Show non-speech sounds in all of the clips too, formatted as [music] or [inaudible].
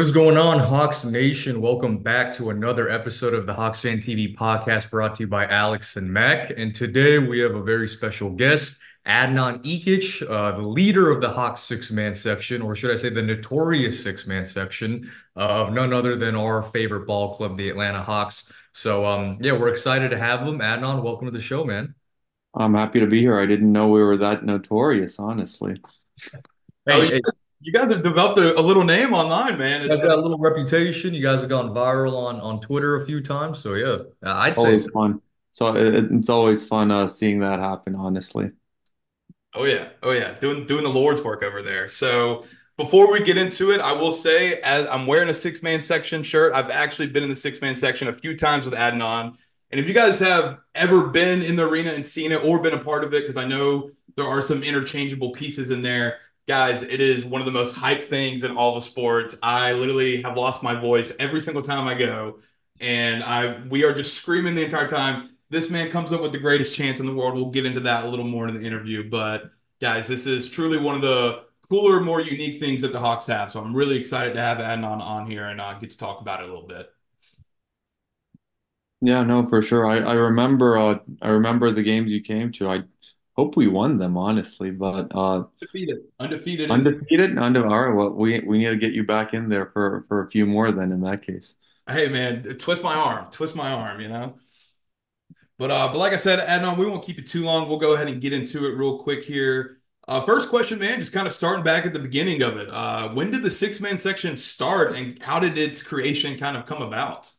What is going on, Hawks Nation? Welcome back to another episode of the Hawks Fan TV podcast brought to you by Alex and Mac. And today we have a very special guest, Adnan Ikic, uh, the leader of the Hawks six man section, or should I say the notorious six man section uh, of none other than our favorite ball club, the Atlanta Hawks. So, um, yeah, we're excited to have him. Adnan, welcome to the show, man. I'm happy to be here. I didn't know we were that notorious, honestly. Hey, hey you guys have developed a, a, little name online, man. You guys got a little reputation. You guys have gone viral on on Twitter a few times. So yeah, I'd say always fun. So it, it's always fun uh, seeing that happen. Honestly. Oh yeah, oh yeah, doing doing the Lord's work over there. So before we get into it, I will say as I'm wearing a six man section shirt, I've actually been in the six man section a few times with Adnan. And if you guys have ever been in the arena and seen it or been a part of it, because I know there are some interchangeable pieces in there guys, it is one of the most hyped things in all the sports. I literally have lost my voice every single time I go, and I we are just screaming the entire time. This man comes up with the greatest chance in the world. We'll get into that a little more in the interview, but guys, this is truly one of the cooler, more unique things that the Hawks have. So I'm really excited to have Adnan on here and uh, get to talk about it a little bit. Yeah, no, for sure. I, I remember uh, I remember the games you came to. I hope we won them honestly, but uh, undefeated, undefeated, undefeated, undefeated. All right, well, we we need to get you back in there for for a few more then. In that case, hey man, twist my arm, twist my arm, you know. But uh, but like I said, Adnan, we won't keep it too long. We'll go ahead and get into it real quick here. Uh, first question, man, just kind of starting back at the beginning of it. Uh, when did the six man section start, and how did its creation kind of come about?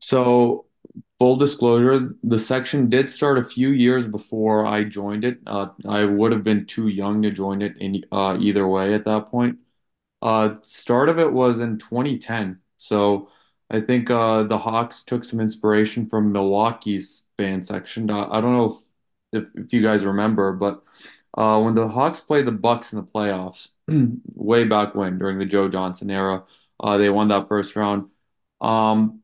So full disclosure, the section did start a few years before I joined it. Uh, I would have been too young to join it in uh, either way at that point. Uh, start of it was in 2010. So I think uh, the Hawks took some inspiration from Milwaukee's fan section. Uh, I don't know if, if, if you guys remember, but uh, when the Hawks played the Bucks in the playoffs [clears throat] way back when during the Joe Johnson era, they won that first round. Um,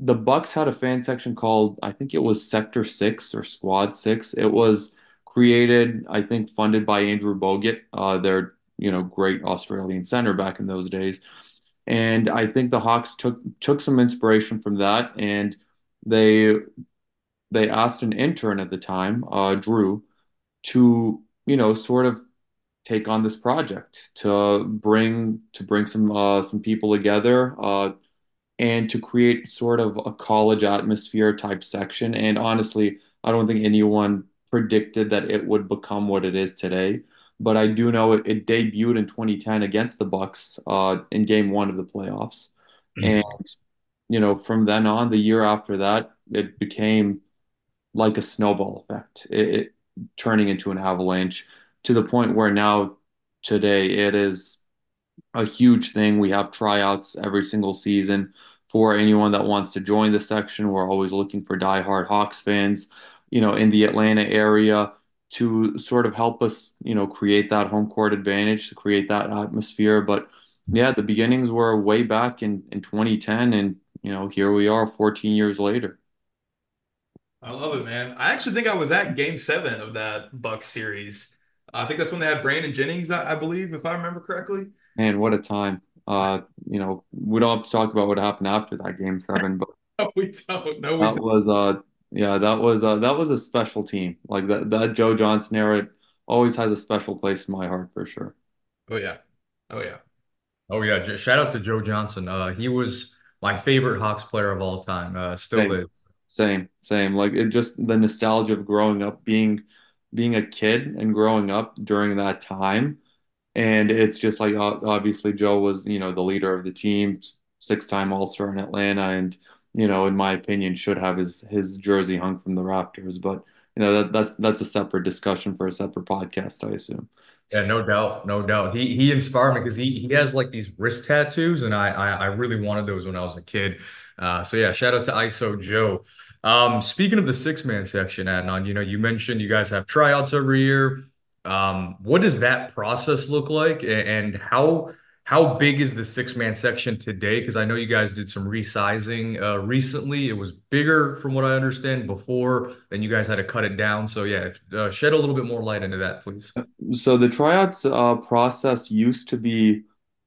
the Bucks had a fan section called I think it was Sector Six or Squad Six. It was created, I think, funded by Andrew Bogut, uh, their you know great Australian center back in those days. And I think the Hawks took took some inspiration from that, and they they asked an intern at the time, uh, Drew, to you know sort of take on this project to bring to bring some uh, some people together. And to create sort of a college atmosphere type section. And honestly, I don't think anyone predicted that it would become what it is today. But I do know it, it debuted in 2010 against the Bucks uh, in Game One of the playoffs, mm-hmm. and you know from then on, the year after that, it became like a snowball effect, it, it turning into an avalanche to the point where now today it is a huge thing. We have tryouts every single season for anyone that wants to join the section. We're always looking for diehard Hawks fans, you know, in the Atlanta area to sort of help us, you know, create that home court advantage, to create that atmosphere. But yeah, the beginnings were way back in, in 2010, and you know, here we are 14 years later. I love it, man. I actually think I was at game seven of that Bucks series. I think that's when they had Brandon Jennings, I, I believe, if I remember correctly. Man, what a time. Uh, you know, we don't have to talk about what happened after that game seven, but [laughs] no, we don't. No, we that don't. was uh, yeah, that was uh, that was a special team. Like that that Joe Johnson era always has a special place in my heart for sure. Oh yeah, oh yeah, oh yeah. Shout out to Joe Johnson. Uh, he was my favorite Hawks player of all time. Uh, still same, is. Same, same. Like it just the nostalgia of growing up, being being a kid and growing up during that time and it's just like obviously Joe was, you know, the leader of the team, six-time All-Star in Atlanta, and you know, in my opinion, should have his his jersey hung from the Raptors. But you know, that, that's that's a separate discussion for a separate podcast, I assume. Yeah, no doubt, no doubt. He he inspired me because he he has like these wrist tattoos, and I I, I really wanted those when I was a kid. Uh, so yeah, shout out to ISO Joe. Um, speaking of the six man section, Adnan, you know, you mentioned you guys have tryouts every year. Um, what does that process look like, and how how big is the six man section today? Because I know you guys did some resizing uh, recently. It was bigger, from what I understand, before. Then you guys had to cut it down. So yeah, if, uh, shed a little bit more light into that, please. So the tryouts uh, process used to be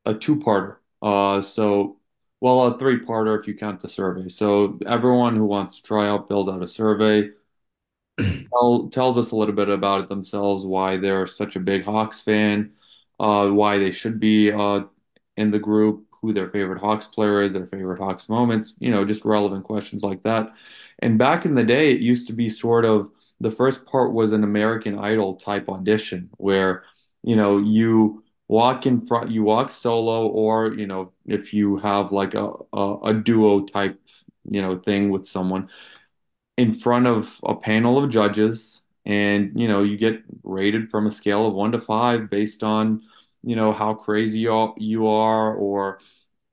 a two parter. Uh, so, well, a three-parter if you count the survey. So everyone who wants to try out fills out a survey, [clears throat] tell, tells us a little bit about themselves, why they're such a big Hawks fan, uh, why they should be uh, in the group, who their favorite Hawks player is, their favorite Hawks moments, you know, just relevant questions like that. And back in the day, it used to be sort of the first part was an American Idol type audition where, you know, you walk in front, you walk solo, or, you know, if you have like a, a, a duo type, you know, thing with someone in front of a panel of judges, and you know you get rated from a scale of one to five based on you know how crazy you are or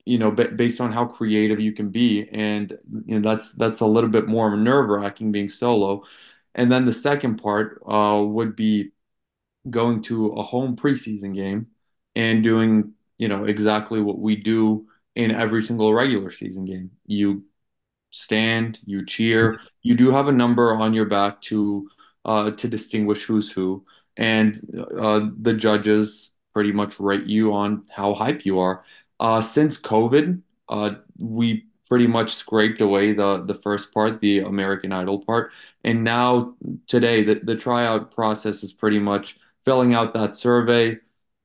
you know based on how creative you can be, and you know that's that's a little bit more nerve-wracking being solo. And then the second part uh, would be going to a home preseason game and doing you know exactly what we do in every single regular season game. You stand, you cheer. You do have a number on your back to uh, to distinguish who's who, and uh, the judges pretty much rate you on how hype you are. Uh, since COVID, uh, we pretty much scraped away the the first part, the American Idol part, and now today the the tryout process is pretty much filling out that survey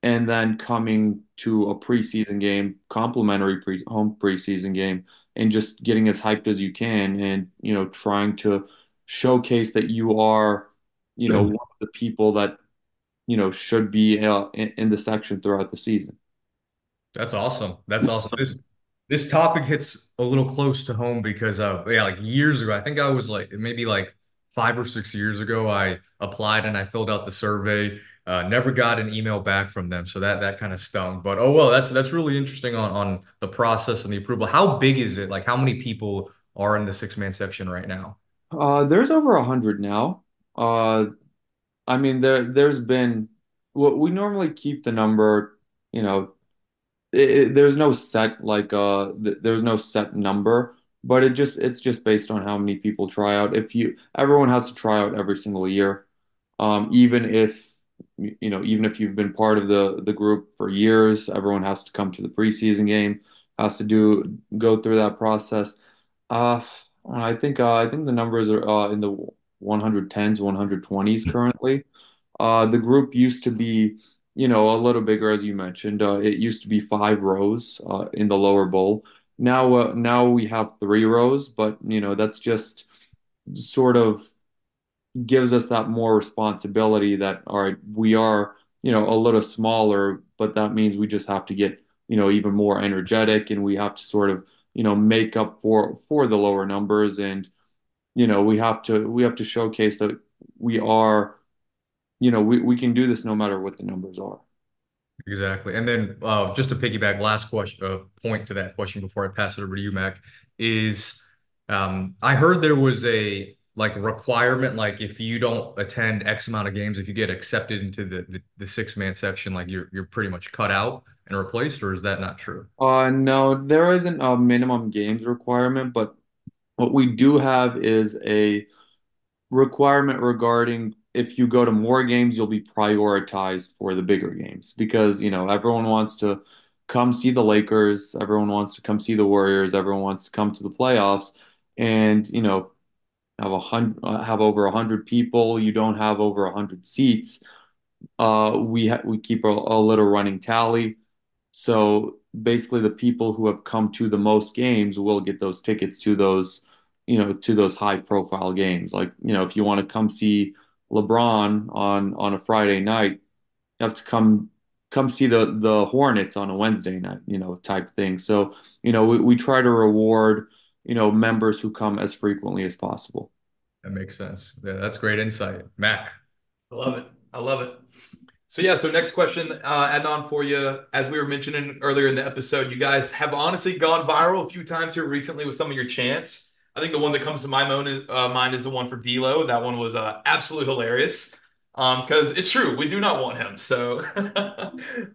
and then coming to a preseason game, complimentary pre home preseason game and just getting as hyped as you can and you know trying to showcase that you are you know one of the people that you know should be uh, in, in the section throughout the season. That's awesome. That's awesome. This this topic hits a little close to home because uh yeah, like years ago, I think I was like maybe like five or six years ago, I applied and I filled out the survey. Uh, never got an email back from them, so that that kind of stung. But oh well, that's that's really interesting on on the process and the approval. How big is it? Like how many people are in the six man section right now? Uh, there's over a hundred now. Uh, I mean there there's been what we normally keep the number, you know, it, it- there's no set like uh th there's no set number, but it just it's just based on how many people try out. If you everyone has to try out every single year, um, even if you know even if you've been part of the the group for years, everyone has to come to the preseason game, has to do go through that process. Uh, I think uh, I think the numbers are uh, in the 110s, 120s currently. Uh, the group used to be, you know, a little bigger, as you mentioned. Uh, it used to be five rows uh, in the lower bowl. Now, uh, now we have three rows, but you know, that's just sort of gives us that more responsibility that, all right, we are, you know, a little smaller, but that means we just have to get, you know, even more energetic and we have to sort of, you know, make up for for the lower numbers and, you know, we have to we have to showcase that we are you know, we, we can do this no matter what the numbers are. Exactly. And then uh, just to piggyback, last question, uh, point to that question before I pass it over to you, Mac, is um, I heard there was a like requirement, like if you don't attend X amount of games, if you get accepted into the the, the six man section, like you're you're pretty much cut out and replaced, or is that not true? Uh, no, there isn't a minimum games requirement, but what we do have is a requirement regarding if you go to more games, you'll be prioritized for the bigger games because, you know, everyone wants to come see the Lakers, everyone wants to come see the Warriors, everyone wants to come to the playoffs, and, you know, have a hundred, have over a hundred people, you don't have over a hundred seats. Uh, we ha we keep a, a little running tally. So basically, the people who have come to the most games will get those tickets to those, you know, to those high profile games. Like, you know, if you want to come see LeBron on on a Friday night, you have to come come see the the Hornets on a Wednesday night, you know, type thing. So, you know, we, we try to reward, you know, members who come as frequently as possible. That makes sense. Yeah, that's great insight, Mac. I love it. I love it. So yeah, so next question, uh, adding on for you, as we were mentioning earlier in the episode, you guys have honestly gone viral a few times here recently with some of your chants. I think the one that comes to my mind is, uh, mind is the one for D'Lo. That one was uh, absolutely hilarious. Um, because it's true, we do not want him. So, [laughs]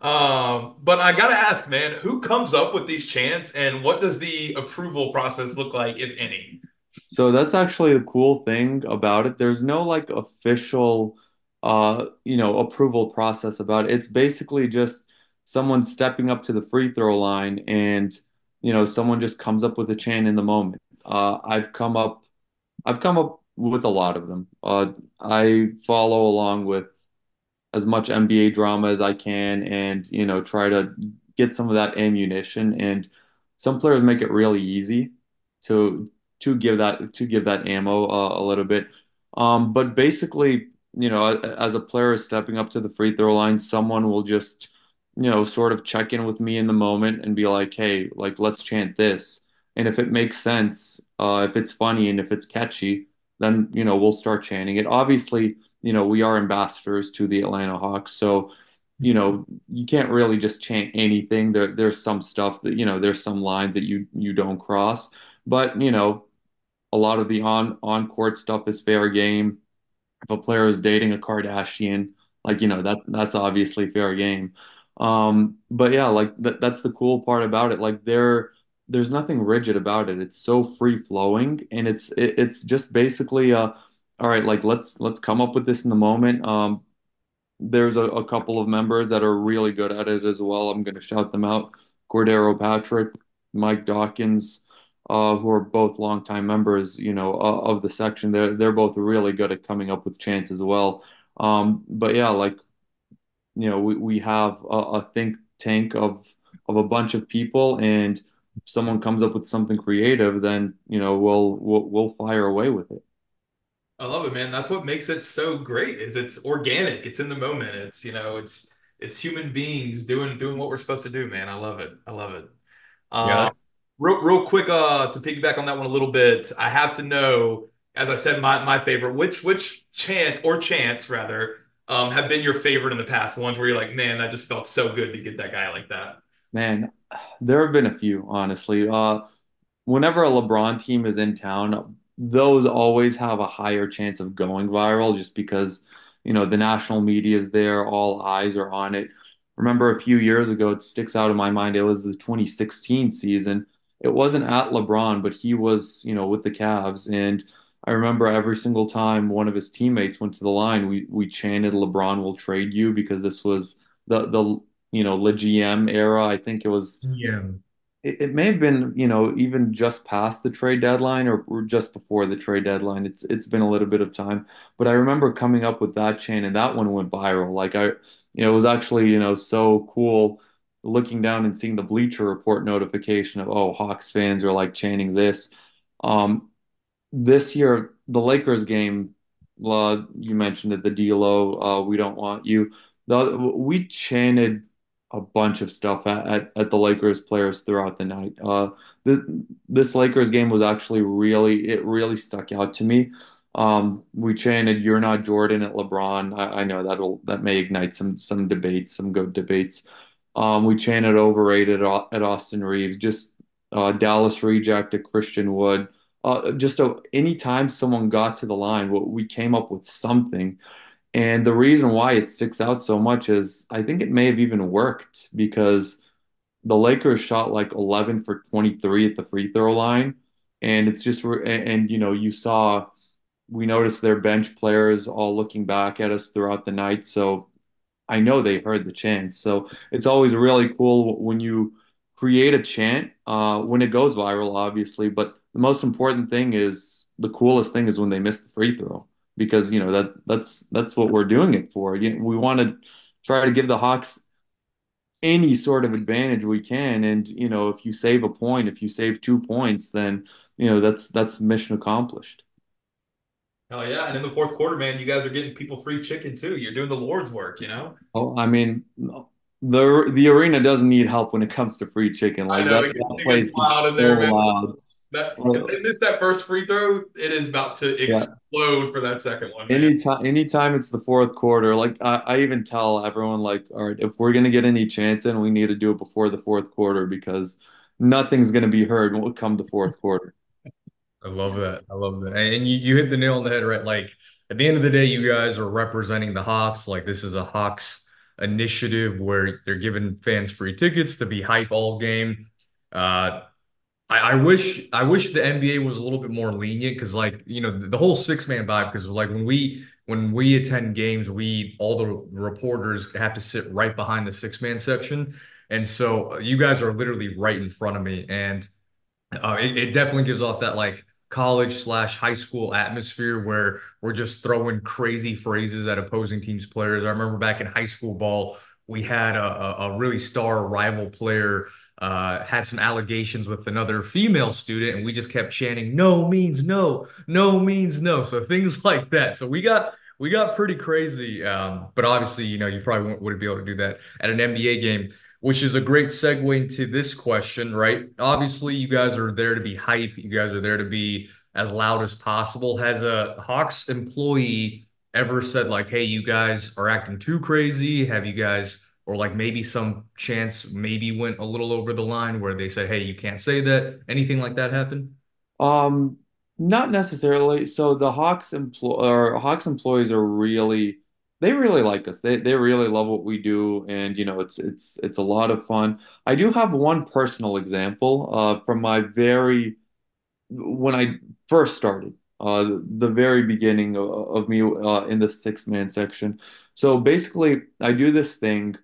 um, but I gotta ask, man, who comes up with these chants, and what does the approval process look like, if any? So that's actually the cool thing about it. There's no like official uh, you know, approval process about it. It's basically just someone stepping up to the free throw line and you know someone just comes up with a chant in the moment. Uh, I've come up I've come up with a lot of them. Uh, I follow along with as much NBA drama as I can and you know try to get some of that ammunition and some players make it really easy to to give that to give that ammo uh, a little bit. Um, but basically, you know, as a player is stepping up to the free throw line, someone will just, you know, sort of check in with me in the moment and be like, "Hey, like let's chant this." And if it makes sense, uh, if it's funny and if it's catchy, then you know we'll start chanting it. Obviously, you know we are ambassadors to the Atlanta Hawks, so you know you can't really just chant anything. There, there's some stuff that you know there's some lines that you you don't cross, but you know a lot of the on on court stuff is fair game. If a player is dating a Kardashian, like you know that that's obviously fair game. Um, but yeah, like that that's the cool part about it. Like there there's nothing rigid about it. It's so free flowing, and it's it, it's just basically uh all right. Like let's let's come up with this in the moment. Um, there's a, a couple of members that are really good at it as well. I'm going to shout them out. Cordero Patrick, Mike Dawkins uh, who are both longtime members, you know, uh, of the section. They're they're both really good at coming up with chants as well. Um, but yeah, like you know, we, we have a, a think tank of of a bunch of people, and if someone comes up with something creative, then you know we'll we'll, we'll fire away with it. I love it, man. That's what makes it so great. Is it's organic. It's in the moment. It's you know, it's it's human beings doing doing what we're supposed to do, man. I love it. I love it. Yeah, Uh, Real, real quick, uh, to piggyback on that one a little bit, I have to know, as I said, my my favorite, which which chant or chants rather, um, have been your favorite in the past, ones where you're like, man, that just felt so good to get that guy like that. Man, there have been a few, honestly. Uh, whenever a LeBron team is in town, those always have a higher chance of going viral just because, you know, the national media is there, all eyes are on it. Remember a few years ago, it sticks out in my mind. It was the 2016 season. It wasn't at LeBron, but he was, you know, with the Cavs. And I remember every single time one of his teammates went to the line, we we chanted LeBron will trade you because this was the the you know, the GM era. I think it was yeah, it, it may have been, you know, even just past the trade deadline or, or just before the trade deadline. It's it's been a little bit of time, but I remember coming up with that chain and that one went viral. Like I, you know, it was actually, you know, so cool looking down and seeing the Bleacher Report notification of, oh, Hawks fans are like chanting this. Um, this year, the Lakers game, uh, you mentioned it, the D'Lo, uh, we don't want you. The, we chanted a bunch of stuff at, at, at the Lakers players throughout the night. Uh, this, this Lakers game was actually really, it really stuck out to me. Um, we chanted "You're not Jordan" at LeBron. I, I know that'll that may ignite some some debates, some good debates. Um, we chanted "Overrated" at Austin Reaves. Just uh, Dallas reject Christian Wood. Uh, just a, anytime someone got to the line, we came up with something. And the reason why it sticks out so much is I think it may have even worked because the Lakers shot like 11 for 23 at the free throw line. And it's just, and, you know, you saw, we noticed their bench players all looking back at us throughout the night. So I know they heard the chant. So it's always really cool when you create a chant, uh, when it goes viral, obviously. But the most important thing is the coolest thing is when they miss the free throw because you know that that's that's what we're doing it for. We want to try to give the Hawks any sort of advantage we can, and you know if you save a point, if you save two points, then you know that's that's mission accomplished. Oh yeah, and in the fourth quarter, man, you guys are getting people free chicken too. You're doing the Lord's work, you know. Oh, I mean, the the arena doesn't need help when it comes to free chicken. I Like know that, that place is in so there, man. loud. That if they miss that first free throw, it is about to Yeah. explode for that second one, man. Anytime, anytime it's the fourth quarter, like I, I even tell everyone, like, all right, if we're gonna get any chance in, we need to do it before the fourth quarter because nothing's gonna be heard when we come the fourth quarter. I love that. I love that. And you, you hit the nail on the head, right? Like at the end of the day, you guys are representing the Hawks. Like this is a Hawks initiative where they're giving fans free tickets to be hype all game. Uh, I, I wish I wish the NBA was a little bit more lenient because like you know the, the whole six man vibe because like when we when we attend games, we all the reporters have to sit right behind the six man section. And so you guys are literally right in front of me. And uh, it, it definitely gives off that like college slash high school atmosphere where we're just throwing crazy phrases at opposing teams' players. I remember back in high school ball, we had a, a really star rival player uh, had some allegations with another female student, and we just kept chanting "No means no, no means no." So things [laughs] like that. So we got we got pretty crazy. Um, but obviously, you know, you probably wouldn't be able to do that at an NBA game which is a great segue into this question, right? Obviously, you guys are there to be hype. You guys are there to be as loud as possible. Has a Hawks employee ever said, like, hey, you guys are acting too crazy? Have you guys, or like maybe some chance maybe went a little over the line where they said, hey, you can't say that? Anything like that happen? Um, not necessarily. So the Hawks employ or Hawks employees are really they really like us. They they really love what we do, and you know it's it's it's a lot of fun. I do have one personal example uh, from my very when I first started, uh, the, the very beginning of, of me uh, in the six man section. So basically, I do this thing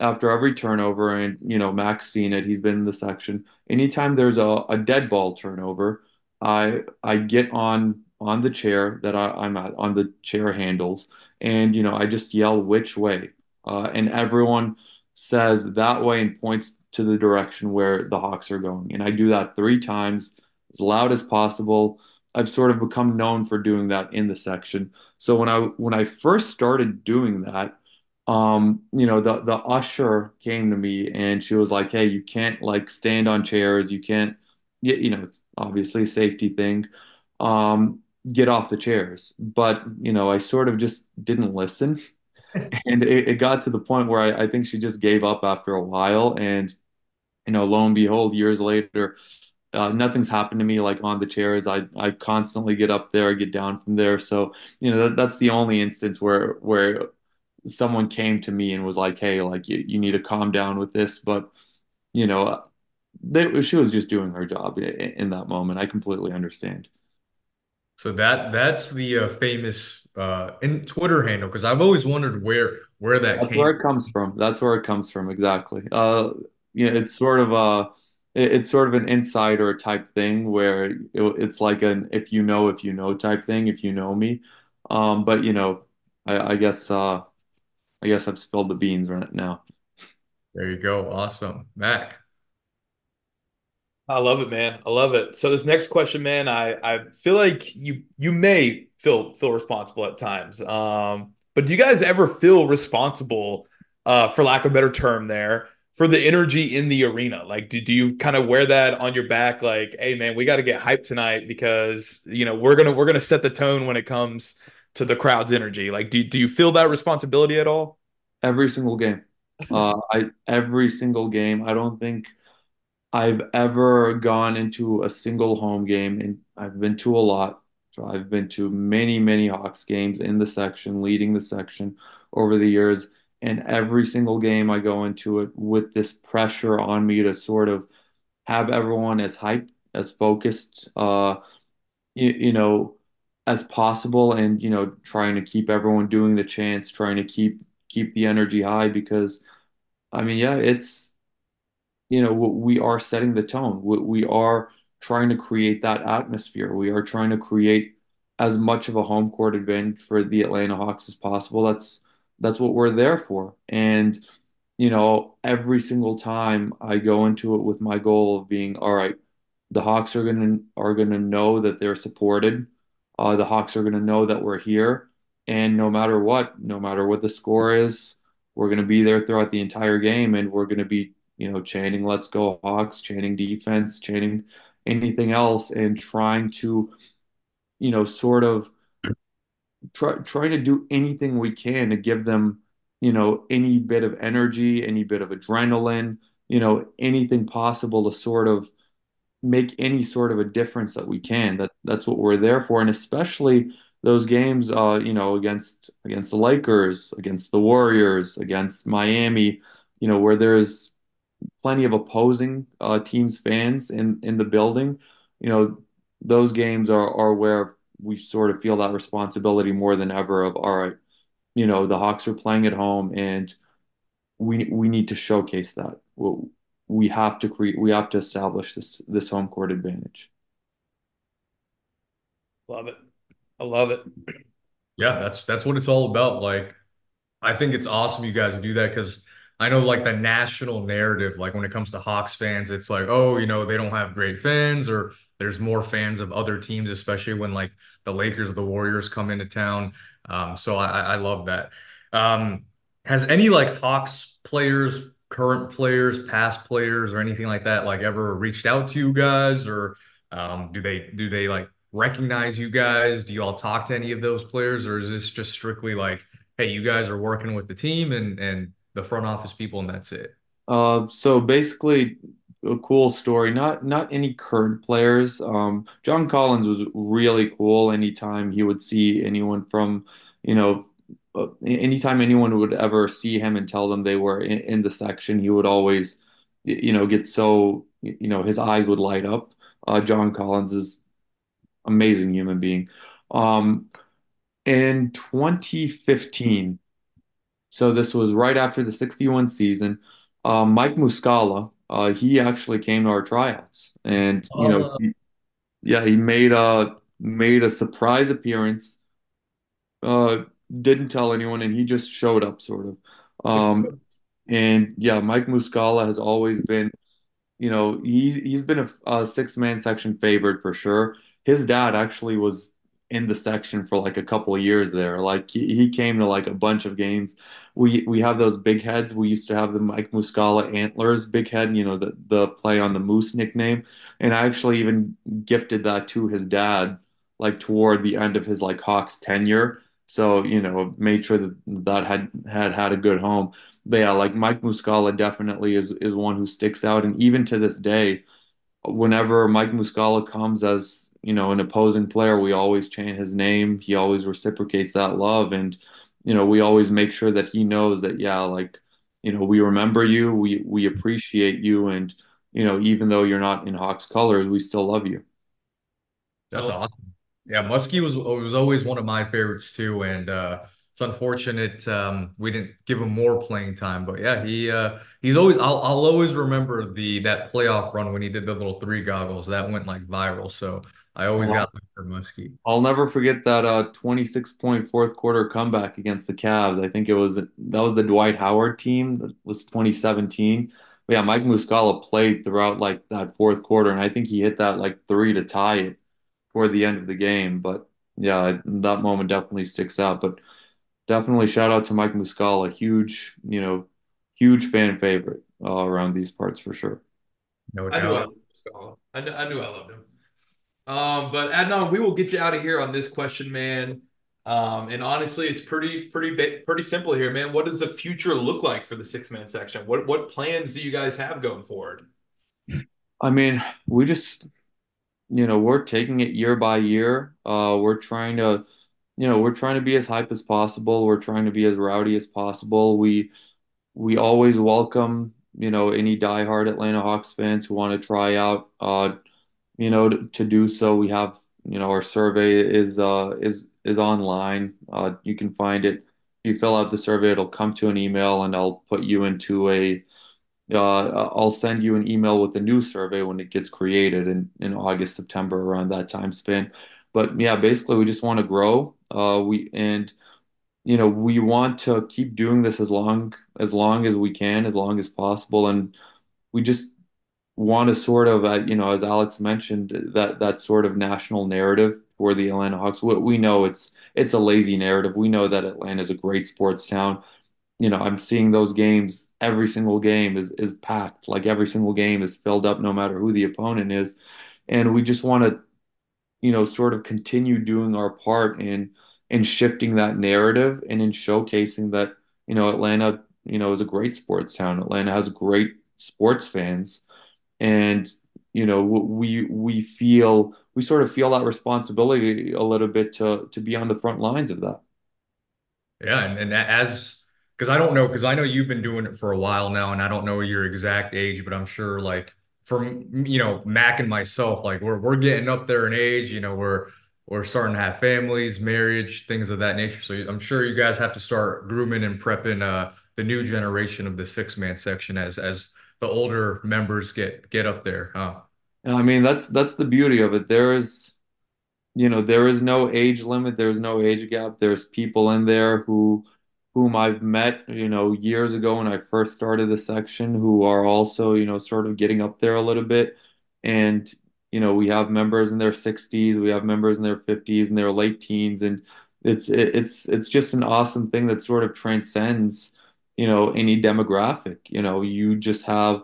after every turnover, and you know Mac's seen it. He's been in the section. Anytime there's a, a dead ball turnover, I I get on on the chair that I, I'm at, on the chair handles, and you know, I just yell which way, uh, and everyone says that way and points to the direction where the Hawks are going. And I do that three times as loud as possible. I've sort of become known for doing that in the section. So when I when I first started doing that, um, you know, the the usher came to me and she was like, "Hey, you can't like stand on chairs. You can't, you, you know, it's obviously a safety thing. Um, get off the chairs. But, you know, I sort of just didn't listen. [laughs] and it, it, got to the point where I, I, think she just gave up after a while. And, you know, lo and behold, years later, uh, nothing's happened to me like on the chairs. I, I constantly get up there, I get down from there. So, you know, that, that's the only instance where, where someone came to me and was like, Hey, like you, you need to calm down with this. But, you know, they, she was just doing her job in, in that moment. I completely understand. So that that's the uh, famous uh, in Twitter handle because I've always wondered where where that that's came. where it comes from. That's where it comes from exactly. Uh, you know, it's sort of a it's sort of an insider type thing where it, it's like an if you know if you know type thing if you know me. Um, but you know, I, I guess uh, I guess I've spilled the beans right now. There you go. Awesome, Mac. I love it, man. I love it. So this next question, man, I I feel like you you may feel feel responsible at times. Um, but do you guys ever feel responsible, uh, for lack of a better term, there for the energy in the arena? Like, do, do you kind of wear that on your back? Like, hey, man, we got to get hyped tonight because you know we're gonna we're gonna set the tone when it comes to the crowd's energy. Like, do do you feel that responsibility at all? Every single game, [laughs] uh, I every single game. I don't think I've ever gone into a single home game, and I've been to a lot. So I've been to many, many Hawks games in the section, leading the section over the years. And every single game I go into it with this pressure on me to sort of have everyone as hyped, as focused, uh, you, you know, as possible, and you know, trying to keep everyone doing the chance trying to keep keep the energy high because, I mean, yeah, it's you know, we are setting the tone. We are trying to create that atmosphere. We are trying to create as much of a home court advantage for the Atlanta Hawks as possible. That's that's what we're there for. And you know, every single time I go into it with my goal of being all right, the Hawks are gonna are gonna know that they're supported. Uh, the Hawks are gonna know that we're here, and no matter what, no matter what the score is, we're gonna be there throughout the entire game, and we're gonna be you know, chanting "Let's go Hawks," chanting defense, chanting anything else, and trying to, you know, sort of try trying to do anything we can to give them, you know, any bit of energy, any bit of adrenaline, you know, anything possible to sort of make any sort of a difference that we can. That that's what we're there for, and especially those games, uh, you know, against against the Lakers, against the Warriors, against Miami, you know, where there's plenty of opposing uh, teams fans in in the building. You know, those games are are where we sort of feel that responsibility more than ever of all right, you know, the Hawks are playing at home and we we need to showcase that. We, we have to create we have to establish this this home court advantage. Love it. I love it. Yeah, that's that's what it's all about. Like, I think it's awesome you guys do that because I know like the national narrative, like when it comes to Hawks fans, it's like, oh, you know, they don't have great fans, or there's more fans of other teams, especially when like the Lakers or the Warriors come into town. Um, so I, I love that. Um, has any like Hawks players, current players, past players, or anything like that, like ever reached out to you guys, or um, do they do they like recognize you guys? Do you all talk to any of those players, or is this just strictly like, hey, you guys are working with the team and and the front office people, and that's it? Uh, so basically, a cool story. Not not any current players. Um, John Collins was really cool. Anytime he would see anyone from, you know, anytime anyone would ever see him and tell them they were in, in the section, he would always, you know, get so, you know, his eyes would light up. Uh, John Collins is amazing human being. Um, in 2015, so this was right after the 61 season, uh, Mike Muscala, uh, he actually came to our tryouts, and you know, Uh, he, yeah, he made a made a surprise appearance. Uh, didn't tell anyone, and he just showed up, sort of. Um, and yeah, Mike Muscala has always been you know, he's he's been a, a six man section favorite for sure. His dad actually was in the section for like a couple of years there. Like he, he came to like a bunch of games. We we have those big heads. We used to have the Mike Muscala antlers big head, you know, the the play on the Moose nickname. And I actually even gifted that to his dad like toward the end of his like Hawks tenure. So, you know, made sure that that had had had a good home. But yeah, like Mike Muscala definitely is is one who sticks out, and even to this day, whenever Mike Muscala comes as you know an opposing player, we always chant his name. He always reciprocates that love, and you know we always make sure that he knows that yeah, like you know we remember you, we we appreciate you, and you know even though you're not in Hawks colors, we still love you. That's awesome. Yeah, Muskie was was always one of my favorites too, and uh, it's unfortunate um, we didn't give him more playing time. But yeah, he uh, he's always I'll I'll always remember the that playoff run when he did the little three goggles that went like viral. So I always got for Muskie. I'll never forget that uh 26 point fourth quarter comeback against the Cavs. I think it was that was the Dwight Howard team that was 2017. But yeah, Mike Muscala played throughout like that fourth quarter, and I think he hit that like three to tie it toward the end of the game. But yeah, that moment definitely sticks out. But definitely shout out to Mike Muscala, huge, you know, huge fan favorite uh, around these parts for sure. No I knew I doubt. loved Scala. I knew, I knew I loved him. Um, but Adnan, we will get you out of here on this question, man. Um, and honestly, it's pretty, pretty, ba- pretty simple here, man. What does the future look like for the six man section? What, what plans do you guys have going forward? I mean, we just, you know, we're taking it year by year. Uh, we're trying to, you know, we're trying to be as hype as possible. We're trying to be as rowdy as possible. We we always welcome, you know, any diehard Atlanta Hawks fans who want to try out, uh, you know, to, to do so. We have, you know, our survey is uh is is online. Uh, you can find it. If you fill out the survey, it'll come to an email, and I'll put you into a uh, I'll send you an email with the new survey when it gets created in, in August, September, around that time span. But yeah, basically, we just want to grow. Uh, we and you know we want to keep doing this as long as long as we can, as long as possible, and we just want to sort of, uh, you know, as Alex mentioned, that that sort of national narrative for the Atlanta Hawks. We, we know it's it's a lazy narrative. We know that Atlanta is a great sports town you know, I'm seeing those games, every single game is is packed. Like every single game is filled up no matter who the opponent is. And we just want to, you know, sort of continue doing our part in in shifting that narrative and in showcasing that, you know, Atlanta, you know, is a great sports town. Atlanta has great sports fans. And, you know, we we feel we sort of feel that responsibility a little bit to to be on the front lines of that. Yeah, and, and as because I don't know, because I know you've been doing it for a while now, and I don't know your exact age, but I'm sure like from you know Mac and myself, like we're we're getting up there in age, you know, we're we're starting to have families, marriage, things of that nature. So I'm sure you guys have to start grooming and prepping uh, the new generation of the six man section as as the older members get get up there, huh? I mean, that's that's the beauty of it. There is, you know, there is no age limit, there's no age gap. There's people in there who whom I've met, you know, years ago when I first started the section who are also, you know, sort of getting up there a little bit. And, you know, we have members in their 60s, we have members in their 50s and their late teens and it's it, it's it's just an awesome thing that sort of transcends, you know, any demographic. You know, you just have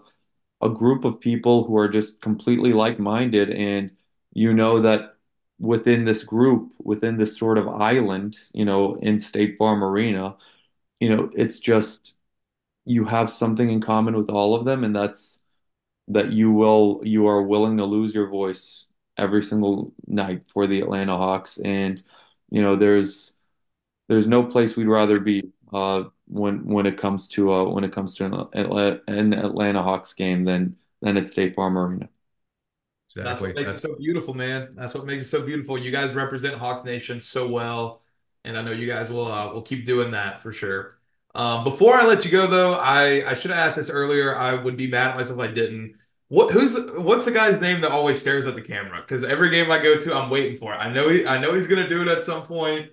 a group of people who are just completely like-minded and you know that within this group, within this sort of island, you know, in State Farm Arena, you know, it's just you have something in common with all of them, and that's that you will you are willing to lose your voice every single night for the Atlanta Hawks. And, you know, there's there's no place we'd rather be uh, when when it comes to uh, when it comes to an, an Atlanta Hawks game than than at State Farm Arena. That's what makes That's... it so beautiful, man. That's what makes it so beautiful. You guys represent Hawks Nation so well, and I know you guys will uh, will keep doing that for sure. Um, before I let you go, though, I I should have asked this earlier. I would be mad at myself if I didn't. What who's what's the guy's name that always stares at the camera? Because every game I go to, I'm waiting for it. I know he I know he's gonna do it at some point,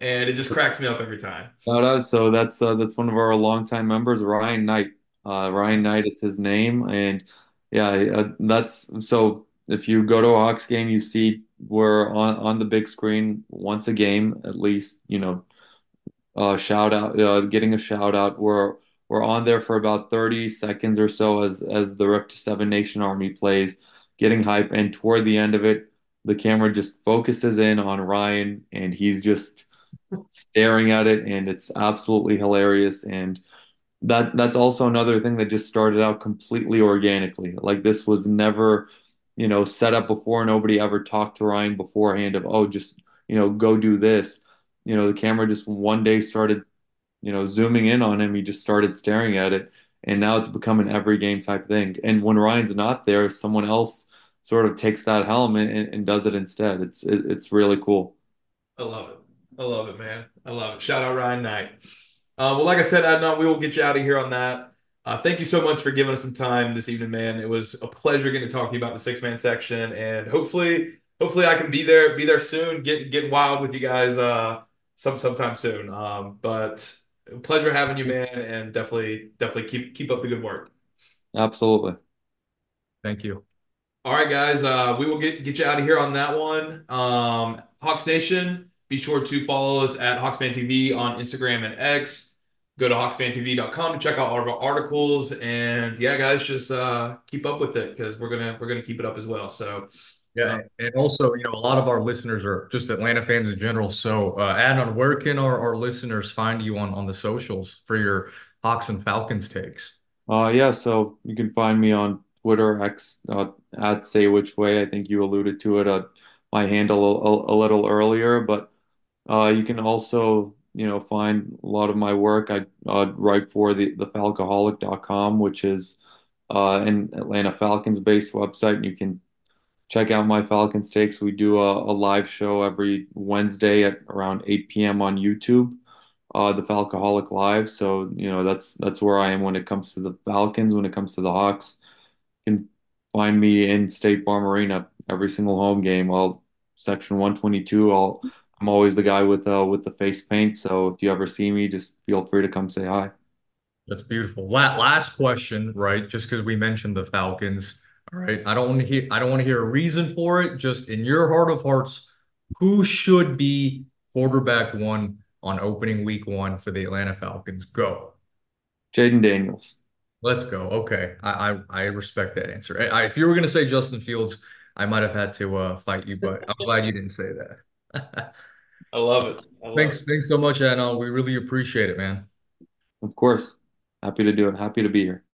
and it just cracks me up every time. So that's uh, that's one of our longtime members, Ryan Knight. Uh, Ryan Knight is his name, and yeah, uh, that's so. If you go to a Hawks game, you see we're on on the big screen once a game at least. You know, uh, shout out, uh, getting a shout out. We're we're on there for about 30 seconds or so as as the Rift Seven Nation Army plays, getting hype, and toward the end of it, the camera just focuses in on Ryan, and he's just staring at it, and it's absolutely hilarious. And that that's also another thing that just started out completely organically. Like this was never, you know, set up before. Nobody ever talked to Ryan beforehand of, oh, just you know, go do this. You know, the camera just one day started, you know, zooming in on him. He just started staring at it, and now it's become an every game type thing. And when Ryan's not there, someone else sort of takes that helm and, and does it instead. It's it, it's really cool. I love it. I love it, man. I love it. Shout out Ryan Knight. Uh, well, like I said, Adnan, we will get you out of here on that. Uh, thank you so much for giving us some time this evening, man. It was a pleasure getting to talk to you about the six man section, and hopefully, hopefully, I can be there, be there soon, get getting wild with you guys, uh, some sometime soon. Um, but pleasure having you, man, and definitely, definitely keep keep up the good work. Absolutely. Thank you. All right, guys. Uh, we will get get you out of here on that one. Um, Hawks Nation. Be sure to follow us at Hawksfan TV on Instagram and X. Go to hawksfantv.com to check out all of our articles. And yeah, guys, just uh, keep up with it because we're gonna we're gonna keep it up as well. So yeah, um, and also, you know, a lot of our listeners are just Atlanta fans in general. So, uh, Adnan, where can our, our listeners find you on on the socials for your Hawks and Falcons takes? Uh, yeah, so you can find me on Twitter, X, uh, at Say Which Way. I think you alluded to it, uh, my handle a, a, a little earlier, but uh, you can also, you know, find a lot of my work. I uh, write for the the Falcoholic.com, which is uh, an Atlanta Falcons based website. And you can check out my Falcons takes. We do a, a live show every Wednesday at around 8 p.m. on YouTube, uh, the Falcoholic Live. So you know that's that's where I am when it comes to the Falcons. When it comes to the Hawks, you can find me in State Farm Arena every single home game. I'll section 122. I'll I'm always the guy with uh with the face paint. So if you ever see me, just feel free to come say hi. That's beautiful. last question, right? Just because we mentioned the Falcons. All right. I don't want to hear I don't want to hear a reason for it. Just in your heart of hearts, who should be quarterback one on opening week one for the Atlanta Falcons? Go. Jayden Daniels. Let's go. Okay. I I, I respect that answer. I, if you were gonna say Justin Fields, I might have had to uh, fight you, but I'm glad you didn't say that. [laughs] I love it. I love thanks, it. thanks so much, Adnan. We really appreciate it, man. Of course. Happy to do it. Happy to be here.